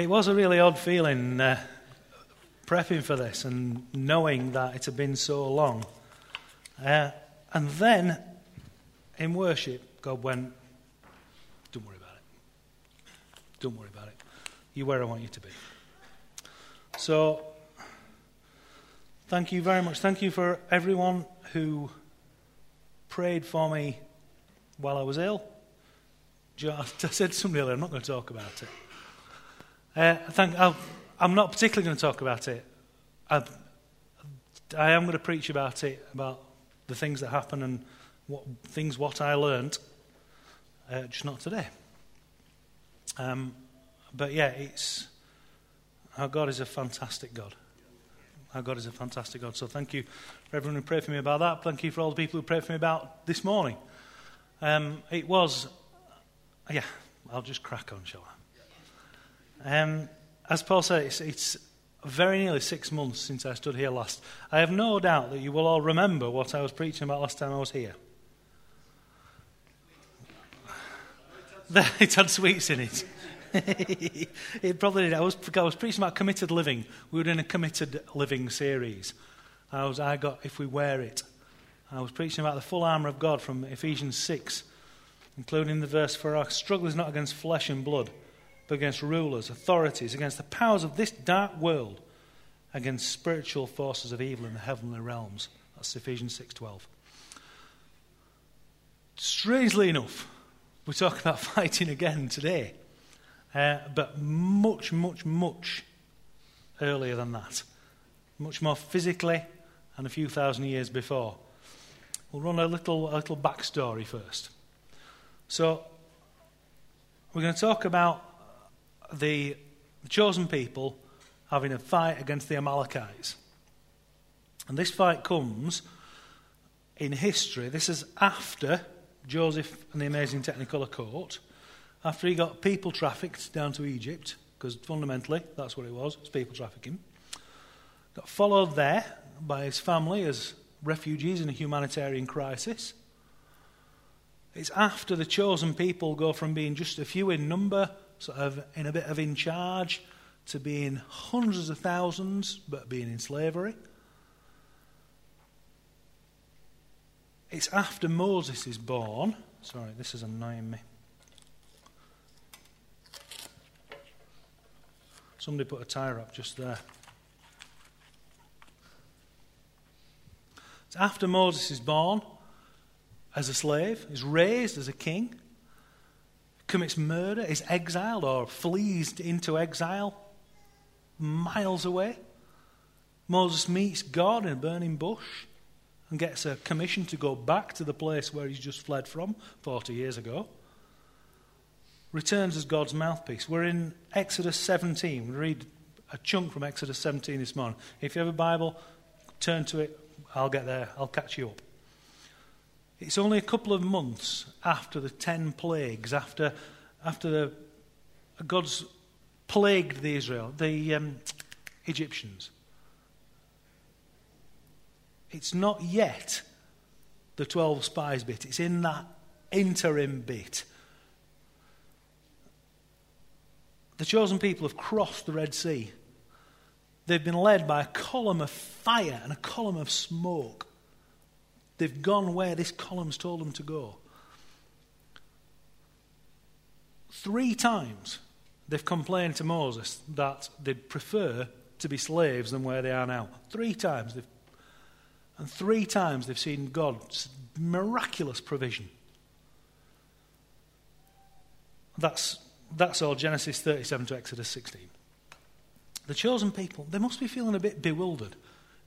It was a really odd feeling uh, prepping for this and knowing that it had been so long. Uh, and then in worship, God went, Don't worry about it. Don't worry about it. You're where I want you to be. So, thank you very much. Thank you for everyone who prayed for me while I was ill. I said to somebody earlier, I'm not going to talk about it. Uh, i am not particularly going to talk about it. I, I am going to preach about it, about the things that happen and what things what I learnt, uh, just not today. Um, but yeah, it's our God is a fantastic God. Our God is a fantastic God. So thank you for everyone who prayed for me about that. Thank you for all the people who prayed for me about this morning. Um, it was, yeah, I'll just crack on, shall I? Um, as Paul said, it's, it's very nearly six months since I stood here last. I have no doubt that you will all remember what I was preaching about last time I was here. it had sweets in it. it probably did. I was, I was preaching about committed living. We were in a committed living series. I, was, I got if we wear it. I was preaching about the full armour of God from Ephesians 6, including the verse For our struggle is not against flesh and blood, but against rulers, authorities, against the powers of this dark world, against spiritual forces of evil in the heavenly realms. That's Ephesians 6:12. Strangely enough, we talk about fighting again today. Uh, but much, much, much earlier than that. Much more physically and a few thousand years before. We'll run a little, a little backstory first. So, we're going to talk about the, chosen people having a fight against the Amalekites. And this fight comes in history. This is after Joseph and the amazing Technicolor court after he got people trafficked down to Egypt, because fundamentally that's what it was, it was people trafficking. Got followed there by his family as refugees in a humanitarian crisis. It's after the chosen people go from being just a few in number, sort of in a bit of in charge, to being hundreds of thousands, but being in slavery. It's after Moses is born. Sorry, this is annoying me. Somebody put a tire up just there. It's after Moses is born as a slave, is raised as a king, commits murder, is exiled or flees into exile miles away. Moses meets God in a burning bush and gets a commission to go back to the place where he's just fled from 40 years ago returns as God's mouthpiece. We're in Exodus 17. We read a chunk from Exodus 17 this morning. If you have a Bible, turn to it. I'll get there. I'll catch you up. It's only a couple of months after the ten plagues, after, after the, God's plagued the Israel, the um, Egyptians. It's not yet the 12 spies bit. It's in that interim bit The chosen people have crossed the Red Sea. They've been led by a column of fire and a column of smoke. They've gone where this column's told them to go. Three times they've complained to Moses that they'd prefer to be slaves than where they are now. Three times. They've, and three times they've seen God's miraculous provision. That's that's all Genesis 37 to Exodus 16. The chosen people, they must be feeling a bit bewildered.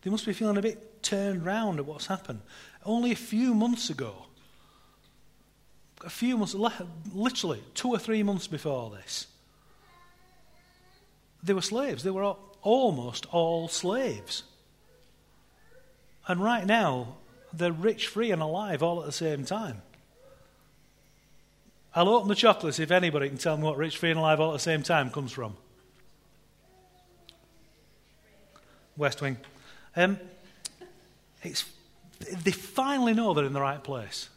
They must be feeling a bit turned round at what's happened. Only a few months ago, a few months, literally two or three months before this, they were slaves. They were almost all slaves. And right now, they're rich, free, and alive all at the same time. I'll open the chocolates if anybody can tell me what Rich Free and Alive all at the same time comes from. West Wing. Um, it's, they finally know they're in the right place.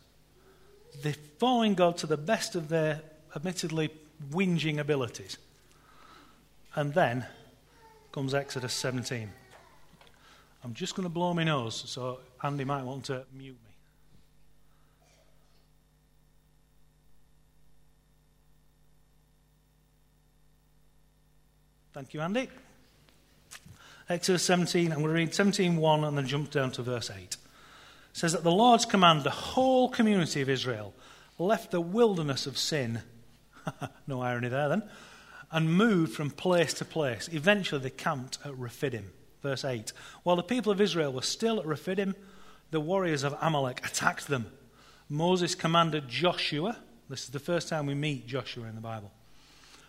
They're following God to the best of their, admittedly, whinging abilities. And then comes Exodus 17. I'm just going to blow my nose, so Andy might want to mute me. Thank you, Andy. Exodus 17, I'm going to read 17.1 and then jump down to verse 8. It says that the Lord's command, the whole community of Israel left the wilderness of sin, no irony there then, and moved from place to place. Eventually they camped at Rephidim. Verse 8. While the people of Israel were still at Rephidim, the warriors of Amalek attacked them. Moses commanded Joshua, this is the first time we meet Joshua in the Bible.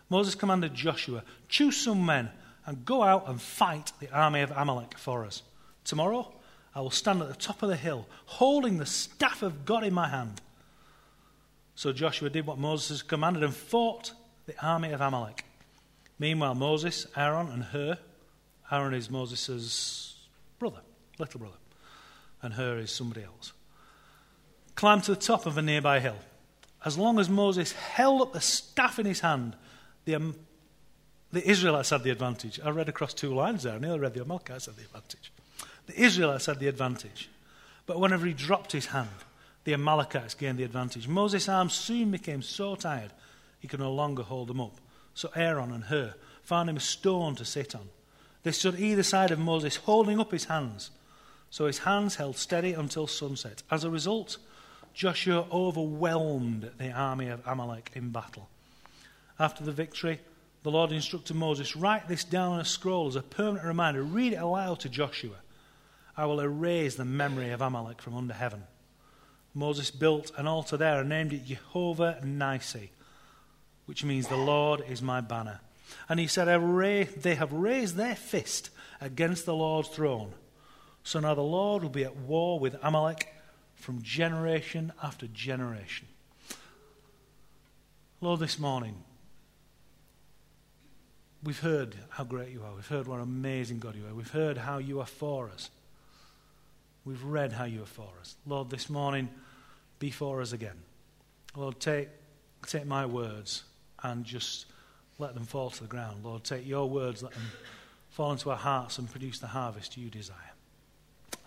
Moses commanded Joshua, choose some men and go out and fight the army of Amalek for us. Tomorrow I will stand at the top of the hill, holding the staff of God in my hand. So Joshua did what Moses commanded and fought the army of Amalek. Meanwhile, Moses, Aaron, and Hur, Aaron is Moses' brother, little brother, and Hur is somebody else, climbed to the top of a nearby hill. As long as Moses held up the staff in his hand, the, the Israelites had the advantage. I read across two lines there. I nearly read the Amalekites had the advantage. The Israelites had the advantage. But whenever he dropped his hand, the Amalekites gained the advantage. Moses' arms soon became so tired he could no longer hold them up. So Aaron and Hur found him a stone to sit on. They stood either side of Moses, holding up his hands. So his hands held steady until sunset. As a result, Joshua overwhelmed the army of Amalek in battle. After the victory, the Lord instructed Moses, Write this down on a scroll as a permanent reminder. Read it aloud to Joshua. I will erase the memory of Amalek from under heaven. Moses built an altar there and named it Jehovah Nissi, which means the Lord is my banner. And he said, They have raised their fist against the Lord's throne. So now the Lord will be at war with Amalek from generation after generation. Lord, this morning, we've heard how great you are. We've heard what an amazing God you are. We've heard how you are for us. We've read how you are for us. Lord, this morning, be for us again. Lord, take, take my words and just let them fall to the ground. Lord, take your words, let them fall into our hearts and produce the harvest you desire.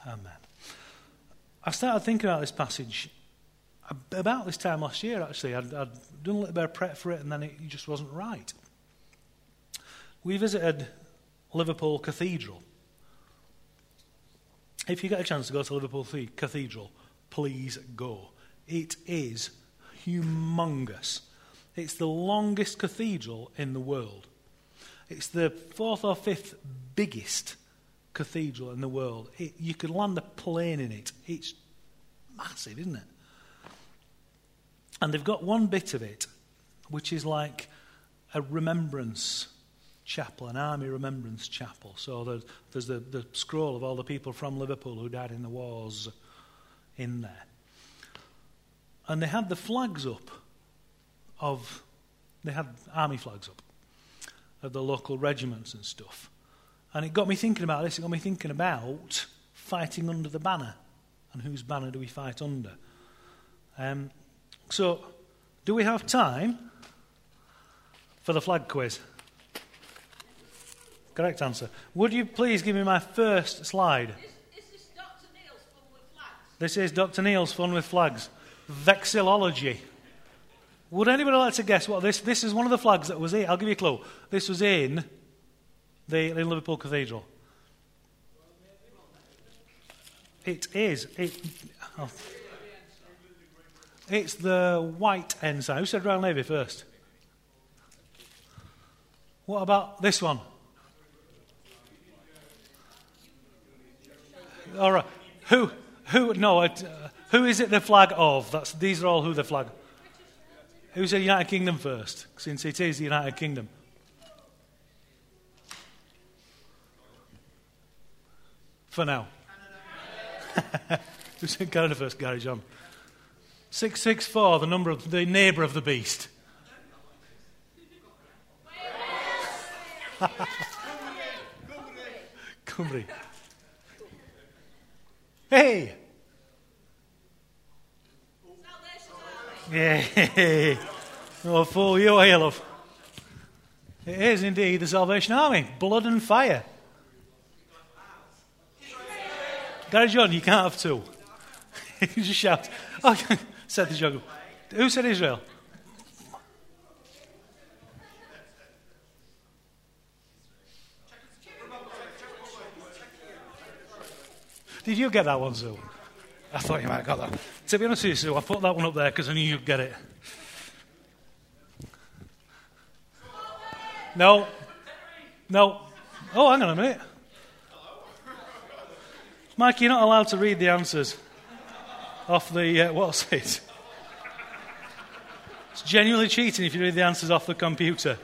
Amen. I started thinking about this passage about this time last year, actually. I'd, I'd done a little bit of prep for it, and then it just wasn't right. We visited Liverpool Cathedral. If you get a chance to go to Liverpool Cathedral, please go. It is humongous. It's the longest cathedral in the world. It's the fourth or fifth biggest cathedral in the world. It, you could land a plane in it. It's massive, isn't it? And they've got one bit of it which is like a remembrance chapel, an army remembrance chapel. So there's, there's the, the scroll of all the people from Liverpool who died in the wars in there. And they had the flags up of, they had army flags up of the local regiments and stuff. And it got me thinking about this. It got me thinking about fighting under the banner and whose banner do we fight under. Um, so, do we have time for the flag quiz? Correct answer. Would you please give me my first slide? Is, is this Dr. Neil's fun with flags? This is Dr. Neil's fun with flags. Vexillology. Would anybody like to guess what this? This is one of the flags that was in. I'll give you a clue. This was in the in Liverpool Cathedral. It is. It, oh. It's the white ensign. Who said Royal Navy first? What about this one? All right. Who? Who? No. Uh, who is it the flag of? That's, these are all who the flag. Who said United Kingdom first? Since it is the United Kingdom. For now. Who said Canada first? Gary John. 664, the number of the neighbour of the beast. Cymru. Hey! Yeah. Oh, fool you, love. It is indeed the Salvation Army. Blood and fire. Gary John, you can't have two. you just shout. Oh, said the juggle. Who said Israel? Did you get that one, Sue? I thought you might have got that. To be honest with you, Sue, I put that one up there because I knew you'd get it. No. No. Oh, hang on a minute. Mike, you're not allowed to read the answers off the. Uh, what's it? It's genuinely cheating if you read the answers off the computer.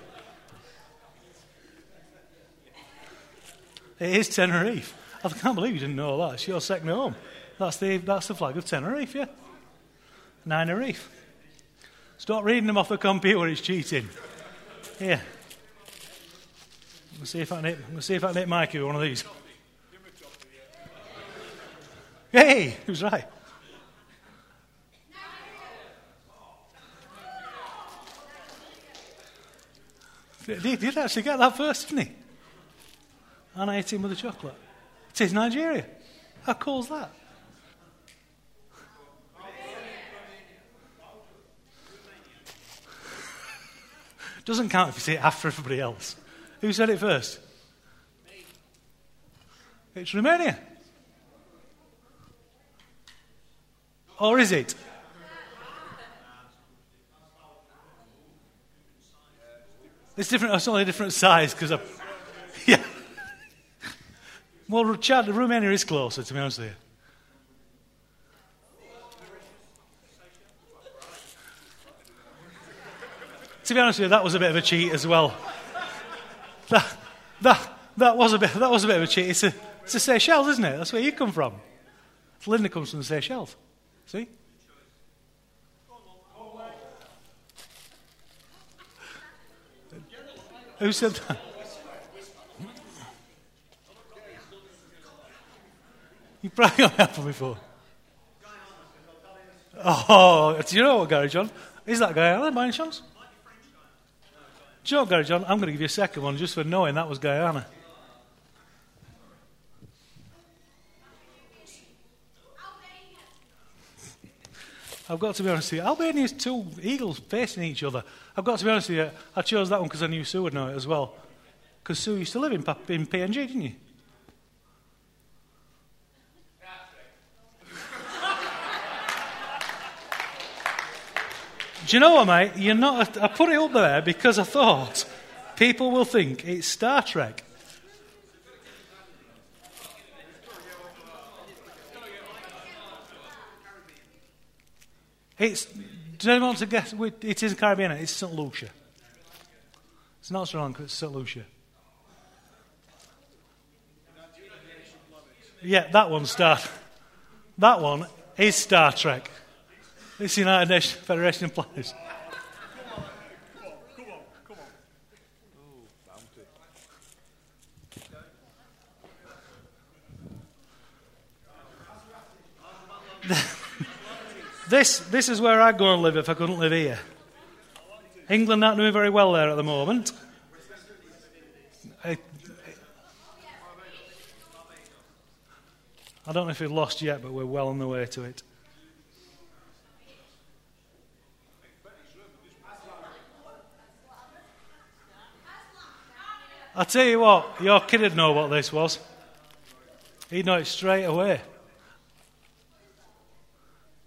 It is Tenerife. I can't believe you didn't know that. It's your second home. That's the, that's the flag of Tenerife, yeah? Reef. Stop reading them off the computer, it's cheating. Here. Let's see if I can hit, let's see if I can hit Mikey with one of these. Hey, he was right. He did actually get that first, didn't he? And I ate him with the chocolate. Is Nigeria. How cool is that? Doesn't count if you say it after everybody else. Who said it first? It's Romania. Or is it? It's different. It's only a different size because I. Yeah. Well, Chad, Romania is closer, to be honest with you. To be honest with you, that was a bit of a cheat as well. That, that, that, was, a bit, that was a bit of a cheat. It's a, it's Seychelles, isn't it? That's where you come from. Linda comes from the Seychelles. See? Who said that? You probably got that before. Oh, do you know what, Gary John? Is that Guyana by any chance? Do you know Gary John? I'm going to give you a second one just for knowing that was Guyana. I've got to be honest with you. Albania's two eagles facing each other. I've got to be honest with you. I chose that one because I knew Sue would know it as well. Because Sue used to live in, in PNG, didn't you? Do you know what, mate? You're not. I put it up there because I thought people will think it's Star Trek. It's. Do anyone want to guess? It is Caribbean. It's St. Lucia. It's not Sri Lanka, it's St. Lucia. Yeah, that one Star. That one is Star Trek. It's United Nations Federation of Planets. this, this is where I'd go and live if I couldn't live here. England aren't doing very well there at the moment. I, I don't know if we've lost yet, but we're well on the way to it. I tell you what, your kid would know what this was. He'd know it straight away.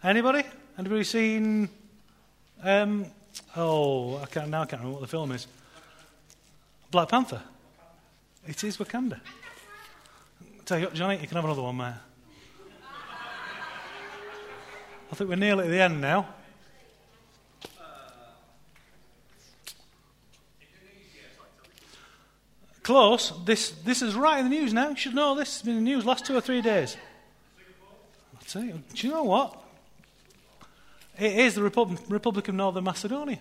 Anybody? Anybody seen? Um, oh, I can't now. I can't remember what the film is. Black Panther. It is Wakanda. Tell you what, Johnny, you can have another one, mate. I think we're nearly at the end now. Close. This, this is right in the news now. You should know this. It's been in the news last two or three days. I'll tell you. Do you know what? It is the Republic, Republic of Northern Macedonia.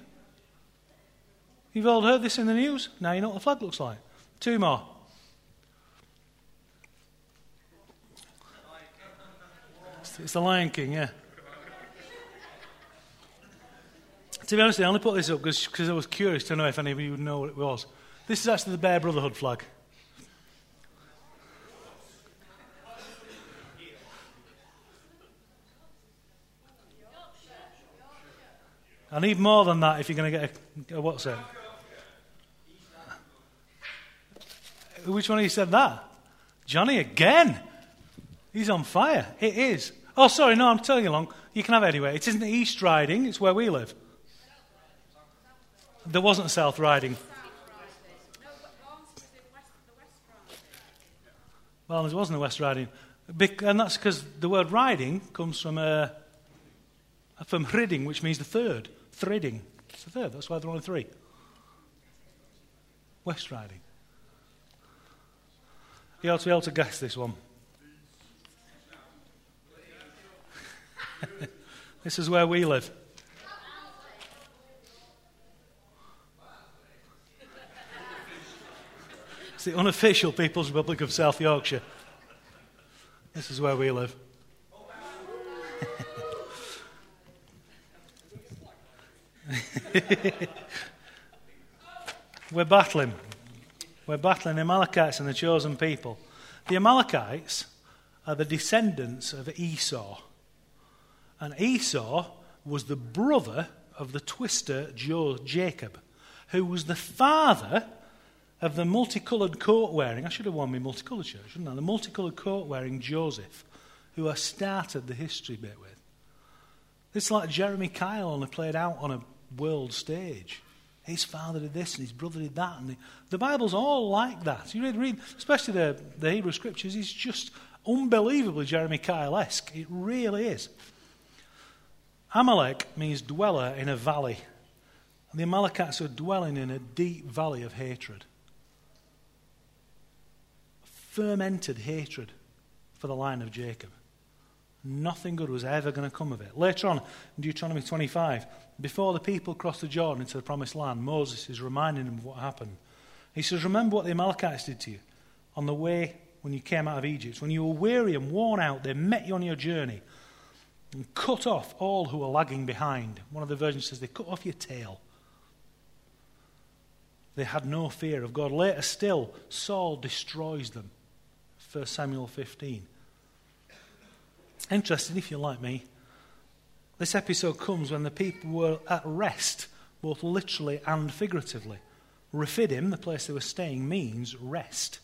You've all heard this in the news. Now you know what the flag looks like. Two more. It's the Lion King, yeah. To be honest, I only put this up because I was curious to know if any of you would know what it was. This is actually the Bear Brotherhood flag. I need more than that if you're going to get a, a what's it? Which one of you said that? Johnny again. He's on fire. It is. Oh, sorry, no, I'm telling you along. You can have it anyway. It isn't East Riding, it's where we live. There wasn't South Riding. Well, there wasn't a West Riding. And that's because the word riding comes from, uh, from hridding, which means the third. Threading. It's the third. That's why there are only three. West Riding. You ought to be able to guess this one. this is where we live. The unofficial People's Republic of South Yorkshire. This is where we live. We're battling. We're battling the Amalekites and the chosen people. The Amalekites are the descendants of Esau. And Esau was the brother of the twister Jacob, who was the father of the multicoloured coat wearing. I should have worn my multicoloured shirt, shouldn't I? The multicoloured coat wearing Joseph, who I started the history bit with. It's like Jeremy Kyle only played out on a world stage. His father did this and his brother did that. And the, the Bible's all like that. You read, read especially the, the Hebrew Scriptures, it's just unbelievably Jeremy Kyle esque. It really is. Amalek means dweller in a valley. And the Amalekites are dwelling in a deep valley of hatred. Fermented hatred for the line of Jacob. Nothing good was ever going to come of it. Later on, in Deuteronomy 25, before the people crossed the Jordan into the promised land, Moses is reminding them of what happened. He says, Remember what the Amalekites did to you on the way when you came out of Egypt. When you were weary and worn out, they met you on your journey and cut off all who were lagging behind. One of the versions says they cut off your tail. They had no fear of God. Later still, Saul destroys them. 1 Samuel 15. Interesting, if you're like me, this episode comes when the people were at rest, both literally and figuratively. Rephidim, the place they were staying, means rest.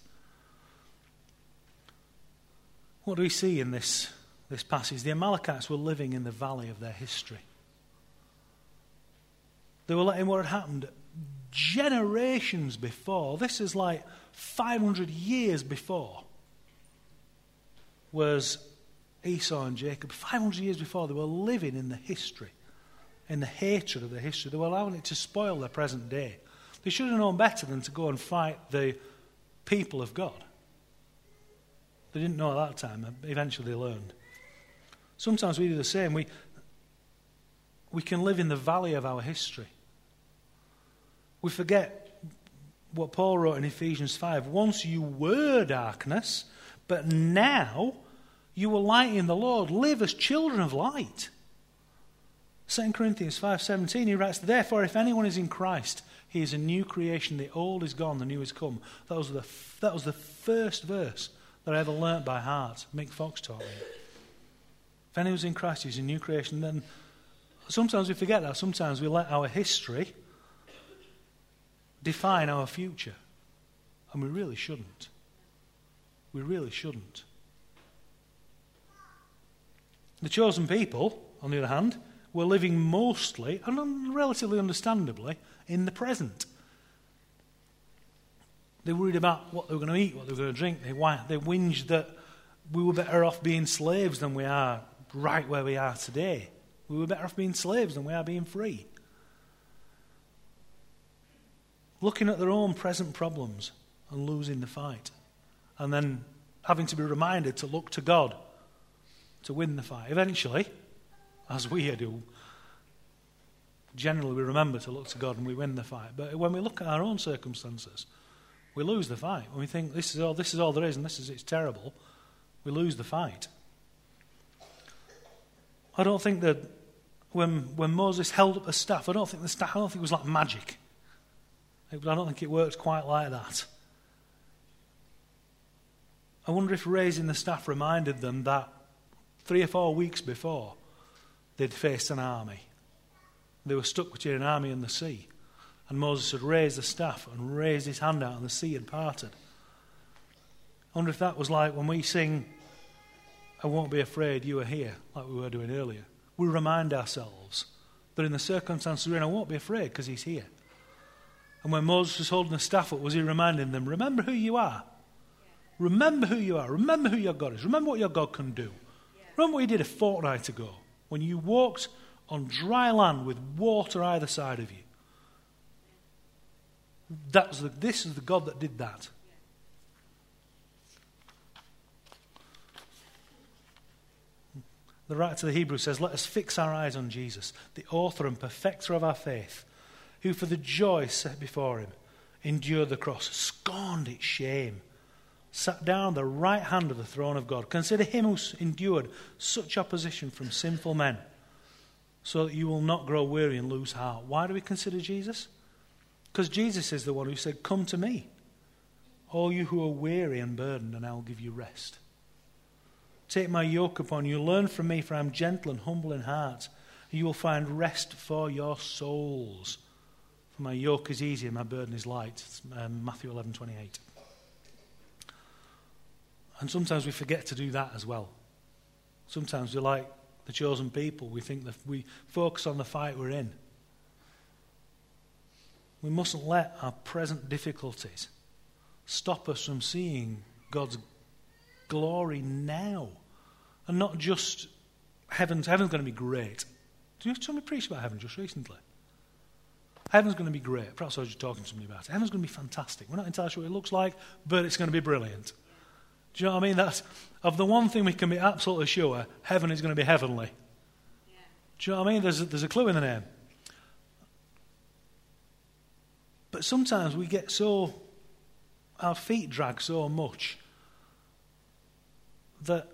What do we see in this, this passage? The Amalekites were living in the valley of their history. They were letting what had happened generations before. This is like 500 years before. Was Esau and Jacob, 500 years before, they were living in the history, in the hatred of the history. They were allowing it to spoil their present day. They should have known better than to go and fight the people of God. They didn't know at that time. Eventually they learned. Sometimes we do the same. We, we can live in the valley of our history. We forget what Paul wrote in Ephesians 5. Once you were darkness, but now you will light in the Lord. Live as children of light. 2 Corinthians 5:17 he writes therefore if anyone is in Christ he is a new creation. The old is gone the new is come. That was the that was the first verse that I ever learnt by heart Mick Fox taught me. If anyone's in Christ he's a new creation. Then sometimes we forget that. Sometimes we let our history define our future. And we really shouldn't. We really shouldn't the chosen people, on the other hand, were living mostly and relatively understandably in the present. They worried about what they were going to eat, what they were going to drink. They, they whinged that we were better off being slaves than we are right where we are today. We were better off being slaves than we are being free. Looking at their own present problems and losing the fight. And then having to be reminded to look to God to win the fight. Eventually, as we do, generally we remember to look to God and we win the fight. But when we look at our own circumstances, we lose the fight. When we think this is all, this is all there is and this is it's terrible, we lose the fight. I don't think that when, when Moses held up the staff, I don't think the staff, I don't think it was like magic. I don't think it worked quite like that. I wonder if raising the staff reminded them that three or four weeks before they'd faced an army. They were stuck between an army and the sea. And Moses had raised the staff and raised his hand out, and the sea had parted. I wonder if that was like when we sing, I won't be afraid, you are here, like we were doing earlier. We remind ourselves that in the circumstances we're in, I won't be afraid because he's here. And when Moses was holding the staff up, was he reminding them, remember who you are? Remember who you are. Remember who your God is. Remember what your God can do. Remember what you did a fortnight ago when you walked on dry land with water either side of you. That was the, this is the God that did that. The writer to the Hebrews says, Let us fix our eyes on Jesus, the author and perfecter of our faith, who for the joy set before him endured the cross, scorned its shame, sat down at the right hand of the throne of God. Consider him who endured such opposition from sinful men, so that you will not grow weary and lose heart. Why do we consider Jesus? Because Jesus is the one who said, Come to me, all you who are weary and burdened, and I will give you rest. Take my yoke upon you. Learn from me, for I am gentle and humble in heart. And you will find rest for your souls. For my yoke is easy and my burden is light. It's, um, Matthew 11 28. And sometimes we forget to do that as well. Sometimes we're like the chosen people. We think that we focus on the fight we're in. We mustn't let our present difficulties stop us from seeing God's glory now. And not just heaven's, heaven's going to be great. Do you somebody preach about heaven just recently? Heaven's going to be great. Perhaps I was just talking to somebody about it. Heaven's going to be fantastic. We're not entirely sure what it looks like, but it's going to be brilliant. Do you know what I mean? That's of the one thing we can be absolutely sure, heaven is going to be heavenly. Yeah. Do you know what I mean? There's a, there's a clue in the name. But sometimes we get so, our feet drag so much that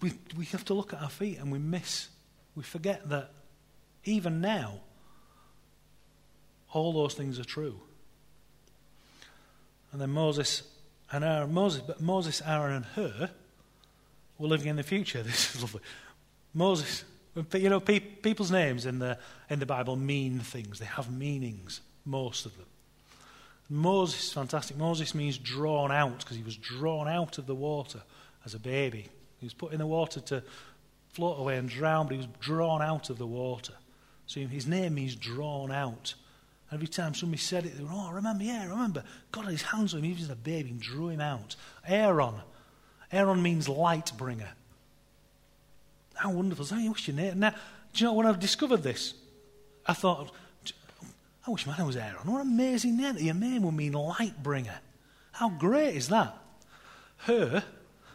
we, we have to look at our feet and we miss, we forget that even now, all those things are true. And then Moses and Aaron, Moses, but Moses, Aaron, and Hur were living in the future. This is lovely. Moses, you know, pe- people's names in the, in the Bible mean things, they have meanings, most of them. Moses is fantastic. Moses means drawn out because he was drawn out of the water as a baby. He was put in the water to float away and drown, but he was drawn out of the water. So his name means drawn out. Every time somebody said it, they were, oh, I remember, yeah, I remember. God had his hands on him, he was a baby, and drew him out. Aaron. Aaron means light bringer. How wonderful. So, what's your name? Now, do you know, when I discovered this, I thought, I wish my name was Aaron. What an amazing name your name would mean light bringer. How great is that? Hur,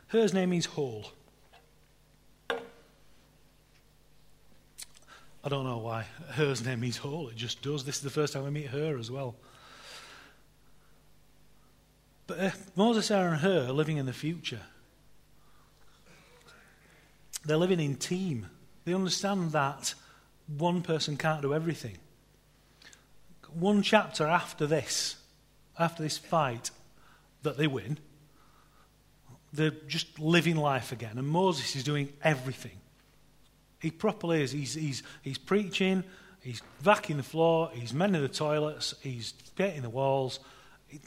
Hur's name means whole. I don't know why Hur's name means whole. It just does. This is the first time I meet Hur as well. But uh, Moses, Aaron, and Hur are living in the future. They're living in team. They understand that one person can't do everything. One chapter after this, after this fight that they win, they're just living life again. And Moses is doing everything. He properly is. He's, he's, he's preaching, he's vacuuming the floor, he's mending the toilets, he's painting the walls.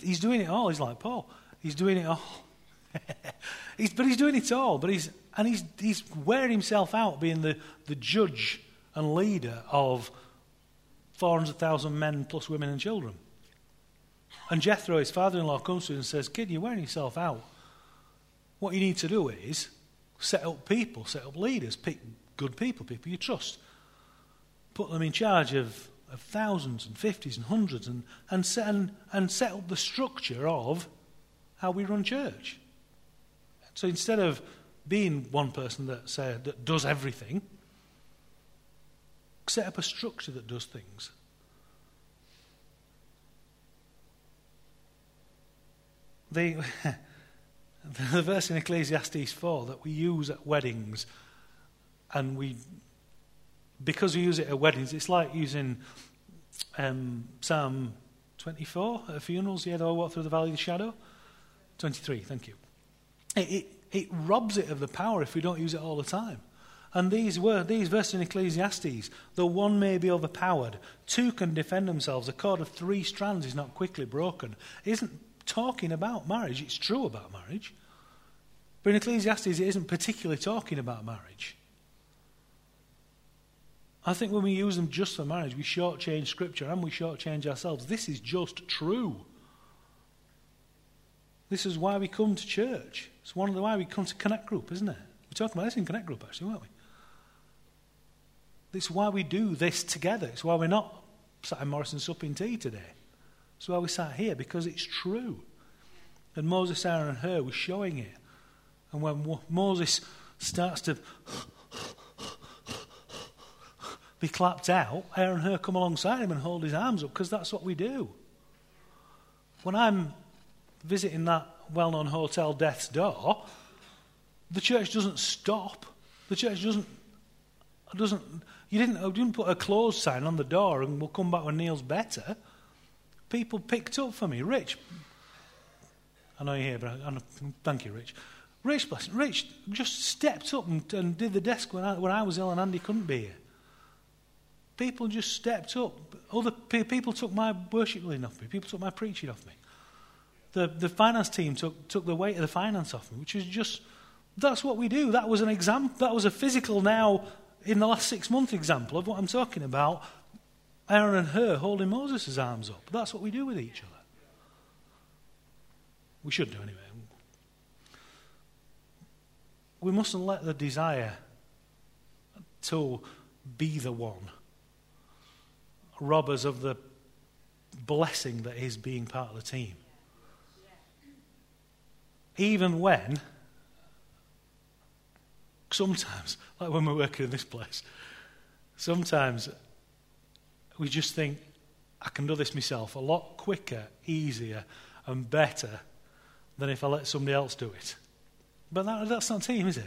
He's doing it all. He's like Paul. He's doing it all. he's, but he's doing it all. But he's, and he's, he's wearing himself out being the, the judge and leader of 400,000 men plus women and children. And Jethro, his father in law, comes to him and says, Kid, you're wearing yourself out. What you need to do is set up people, set up leaders, pick good people, people you trust. Put them in charge of, of thousands and fifties and hundreds and, and, set, and, and set up the structure of how we run church. So instead of being one person that, say, that does everything, set up a structure that does things. The, the verse in Ecclesiastes 4 that we use at weddings, and we, because we use it at weddings, it's like using um, Psalm 24 at funerals, yeah, though I walk through the valley of the shadow. 23, thank you. It, it, it robs it of the power if we don't use it all the time. And these were these verses in Ecclesiastes, though one may be overpowered, two can defend themselves. A cord of three strands is not quickly broken. It isn't talking about marriage. It's true about marriage. But in Ecclesiastes, it isn't particularly talking about marriage. I think when we use them just for marriage, we shortchange Scripture and we shortchange ourselves. This is just true. This is why we come to church. It's one of the why we come to Connect Group, isn't it? We're talking about this in Connect Group, actually, weren't we? It's why we do this together. It's why we're not sat in Morrison supping tea today. It's why we sat here, because it's true. And Moses, Aaron, and Hur were showing it. And when Moses starts to be clapped out, Aaron and Hur come alongside him and hold his arms up, because that's what we do. When I'm visiting that well known hotel, Death's Door, the church doesn't stop. The church doesn't, doesn't you didn't, didn't put a closed sign on the door and we'll come back when Neil's better. People picked up for me. Rich, I know you're here, but I, I, thank you, Rich. Rich, bless Rich just stepped up and, and did the desk when I, when I was ill and Andy couldn't be here. People just stepped up. Other people took my worship leading off me. People took my preaching off me. The, the finance team took, took the weight of the finance off me, which is just, that's what we do. That was an example, that was a physical now, in the last six month example of what I'm talking about. Aaron and Hur holding Moses' arms up. That's what we do with each other. We should do anyway. We mustn't let the desire to be the one rob us of the blessing that is being part of the team even when sometimes, like when we're working in this place, sometimes we just think, I can do this myself a lot quicker, easier, and better than if I let somebody else do it. But that, that's not team, is it?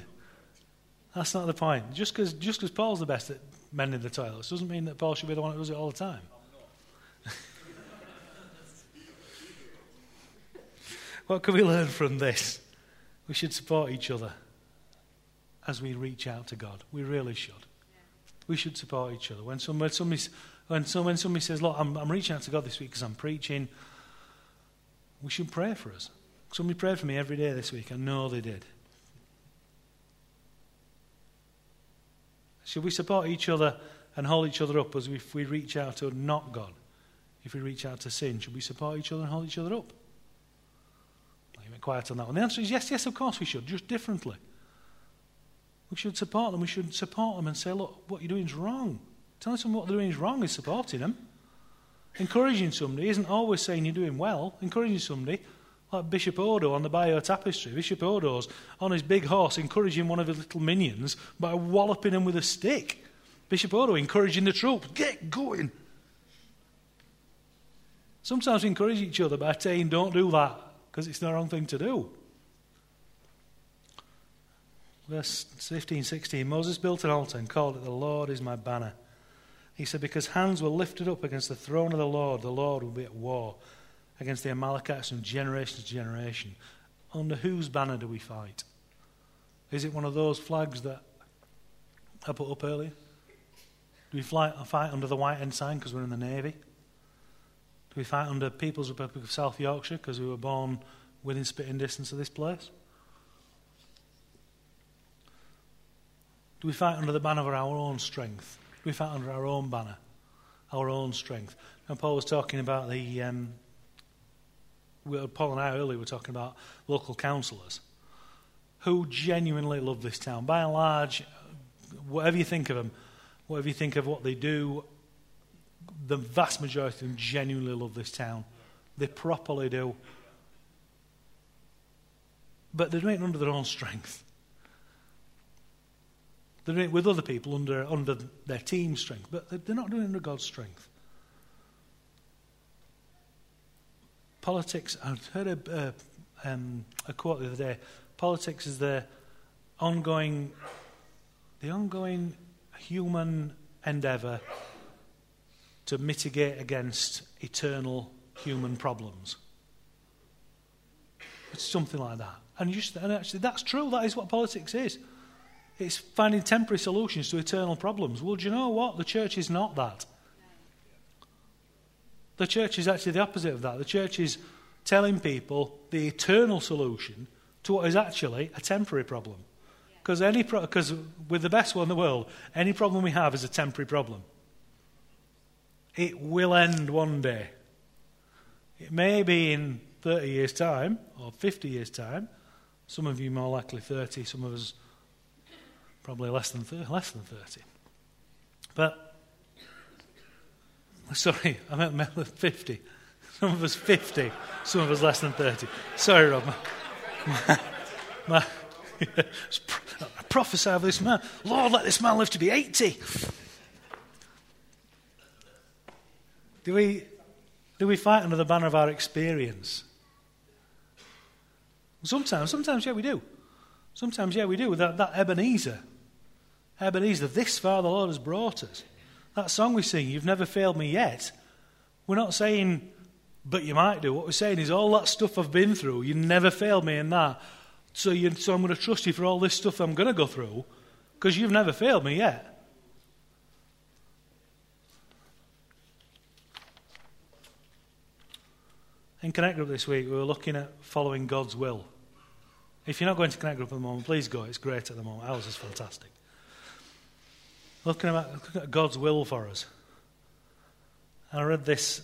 That's not the point. Just because just Paul's the best at mending the toilets doesn't mean that Paul should be the one that does it all the time. What can we learn from this? We should support each other as we reach out to God. We really should. We should support each other. When somebody, somebody, when, when somebody says, Look, I'm, I'm reaching out to God this week because I'm preaching, we should pray for us. Somebody prayed for me every day this week. I know they did. Should we support each other and hold each other up as if we reach out to not God? If we reach out to sin, should we support each other and hold each other up? quiet on that one. The answer is yes, yes, of course we should, just differently. We should support them. We should support them and say, look, what you're doing is wrong. Telling someone what they're doing is wrong is supporting them. Encouraging somebody isn't always saying you're doing well. Encouraging somebody, like Bishop Odo on the Bayeux Tapestry. Bishop Odo's on his big horse encouraging one of his little minions by walloping him with a stick. Bishop Odo encouraging the troops, get going. Sometimes we encourage each other by saying, don't do that because it's the wrong thing to do. Verse 15, 16 Moses built an altar and called it, The Lord is my banner. He said, Because hands were lifted up against the throne of the Lord, the Lord will be at war against the Amalekites from generation to generation. Under whose banner do we fight? Is it one of those flags that I put up earlier? Do we fly, fight under the white ensign because we're in the Navy? Do we fight under People's Republic of South Yorkshire because we were born within spitting distance of this place? Do we fight under the banner of our own strength? Do we fight under our own banner, our own strength? And Paul was talking about the. Um, Paul and I earlier were talking about local councillors who genuinely love this town. By and large, whatever you think of them, whatever you think of what they do, the vast majority of them genuinely love this town. They properly do. But they're doing it under their own strength. They're doing it with other people under, under their team strength, but they're not doing it under God's strength. Politics, I heard a, uh, um, a quote the other day. Politics is the ongoing, the ongoing human endeavour to mitigate against eternal human problems. It's something like that. And, and actually, that's true. That is what politics is. It's finding temporary solutions to eternal problems. Well, do you know what? The church is not that. The church is actually the opposite of that. The church is telling people the eternal solution to what is actually a temporary problem. Because any because pro- with the best one in the world, any problem we have is a temporary problem. It will end one day. It may be in 30 years' time or 50 years' time. Some of you more likely 30, some of us probably less than 30, less than 30. But sorry, I meant 50. Some of us 50, some of us less than 30. Sorry, Rob. My, my, I prophesy over this man. Lord, let this man live to be 80. Do we, do we fight under the banner of our experience? Sometimes, sometimes, yeah, we do. Sometimes, yeah, we do. That, that Ebenezer. Ebenezer, this far the Lord has brought us. That song we sing, You've Never Failed Me Yet. We're not saying, but you might do. What we're saying is, all that stuff I've been through, you never failed me in that. So, you, so I'm going to trust you for all this stuff I'm going to go through because you've never failed me yet. In Connect Group this week, we were looking at following God's will. If you're not going to Connect Group at the moment, please go. It's great at the moment. Ours is fantastic. Looking at, looking at God's will for us. And I read this,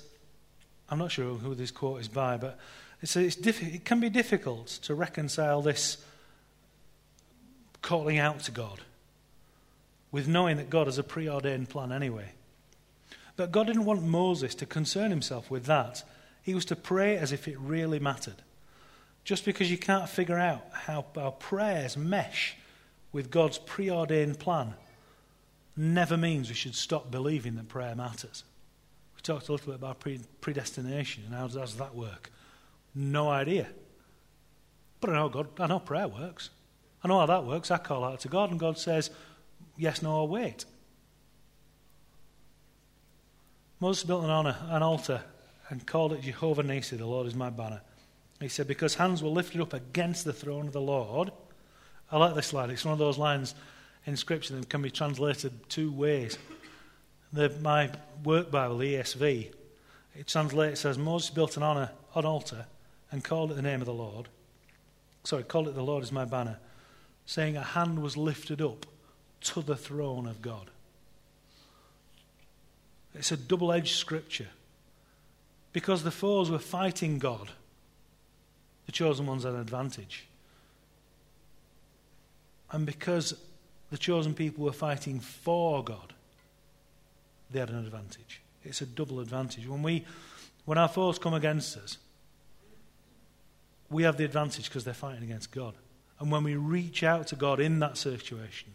I'm not sure who this quote is by, but it's, it's it can be difficult to reconcile this calling out to God with knowing that God has a preordained plan anyway. But God didn't want Moses to concern himself with that. He was to pray as if it really mattered. Just because you can't figure out how our prayers mesh with God's preordained plan never means we should stop believing that prayer matters. We talked a little bit about predestination and how does that work? No idea. But I know God, I know prayer works. I know how that works. I call out to God, and God says, yes, no, or wait. Moses built an, honor, an altar and called it Jehovah Nissi, the Lord is my banner. He said, because hands were lifted up against the throne of the Lord. I like this line. It's one of those lines in Scripture that can be translated two ways. The, my work Bible, ESV, it translates as Moses built an, honor, an altar and called it the name of the Lord. Sorry, called it the Lord is my banner, saying a hand was lifted up to the throne of God. It's a double edged scripture because the foes were fighting God. The chosen ones had an advantage. And because the chosen people were fighting for God, they had an advantage. It's a double advantage. When, we, when our foes come against us, we have the advantage because they're fighting against God. And when we reach out to God in that situation,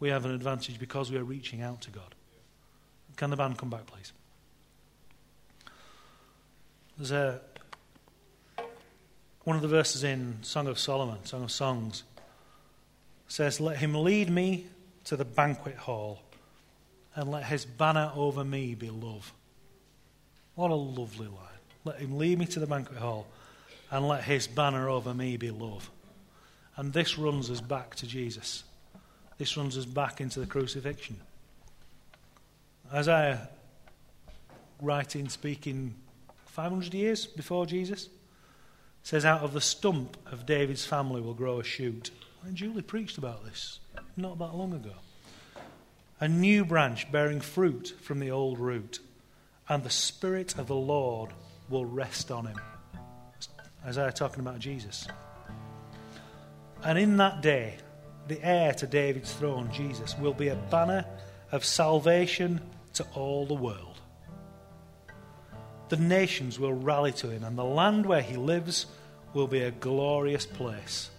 we have an advantage because we are reaching out to God. Can the band come back, please? There's a, one of the verses in Song of Solomon, Song of Songs, says, Let him lead me to the banquet hall, and let his banner over me be love. What a lovely line. Let him lead me to the banquet hall, and let his banner over me be love. And this runs us back to Jesus. This runs us back into the crucifixion. Isaiah, writing, speaking 500 years before Jesus, says, Out of the stump of David's family will grow a shoot. And Julie preached about this not that long ago. A new branch bearing fruit from the old root, and the Spirit of the Lord will rest on him. Isaiah talking about Jesus. And in that day, the heir to David's throne, Jesus, will be a banner of salvation to all the world. The nations will rally to him, and the land where he lives will be a glorious place.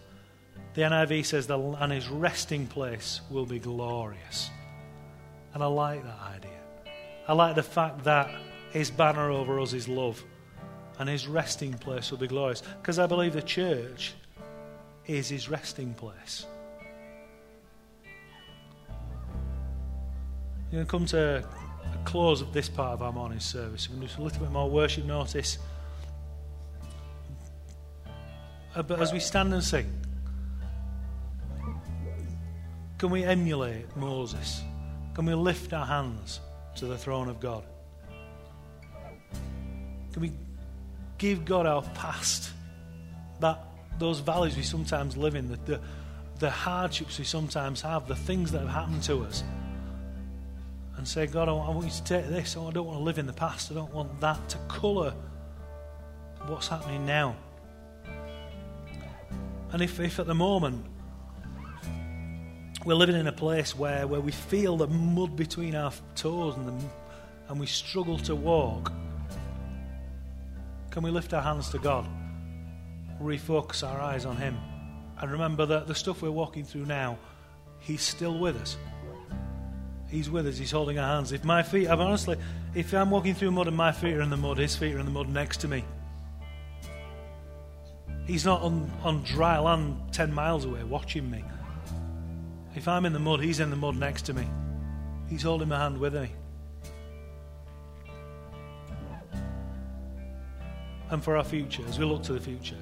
The NIV says, the, and his resting place will be glorious. And I like that idea. I like the fact that his banner over us is love and his resting place will be glorious. Because I believe the church is his resting place. You're going to come to a close of this part of our morning service. We're going to do a little bit more worship notice. Uh, but as we stand and sing, can we emulate Moses? Can we lift our hands to the throne of God? Can we give God our past? That those valleys we sometimes live in, the, the, the hardships we sometimes have, the things that have happened to us, and say, God, I want, I want you to take this. I don't want to live in the past. I don't want that to colour what's happening now. And if, if at the moment we're living in a place where, where we feel the mud between our toes and, the, and we struggle to walk, can we lift our hands to God? Refocus our eyes on Him. And remember that the stuff we're walking through now, He's still with us. He's with us. He's holding our hands. If my feet, I'm honestly, if I'm walking through mud and my feet are in the mud, His feet are in the mud next to me. He's not on, on dry land 10 miles away watching me. If I'm in the mud, He's in the mud next to me. He's holding my hand with me. And for our future, as we look to the future,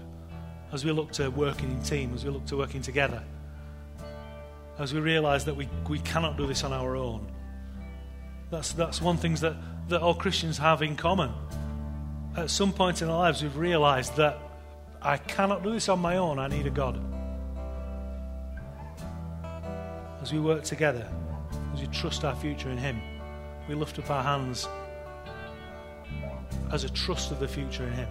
as we look to working in team, as we look to working together, as we realize that we, we cannot do this on our own. That's, that's one thing that, that all Christians have in common. At some point in our lives, we've realized that I cannot do this on my own, I need a God. As we work together, as we trust our future in Him, we lift up our hands as a trust of the future in Him.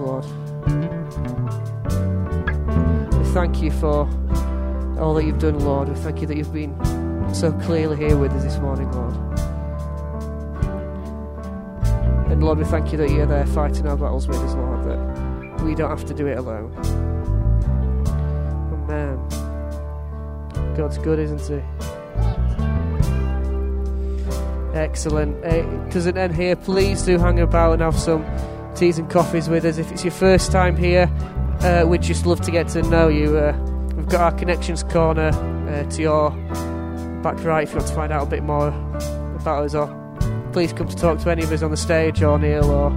Lord. We thank you for all that you've done, Lord. We thank you that you've been so clearly here with us this morning, Lord. And Lord, we thank you that you're there fighting our battles with us, Lord, that we don't have to do it alone. Amen. God's good, isn't he? Excellent. Uh, It doesn't end here. Please do hang about and have some teas and coffees with us. If it's your first time here, uh, we'd just love to get to know you. Uh, we've got our connections corner uh, to your back right if you want to find out a bit more about us. Or please come to talk to any of us on the stage or Neil or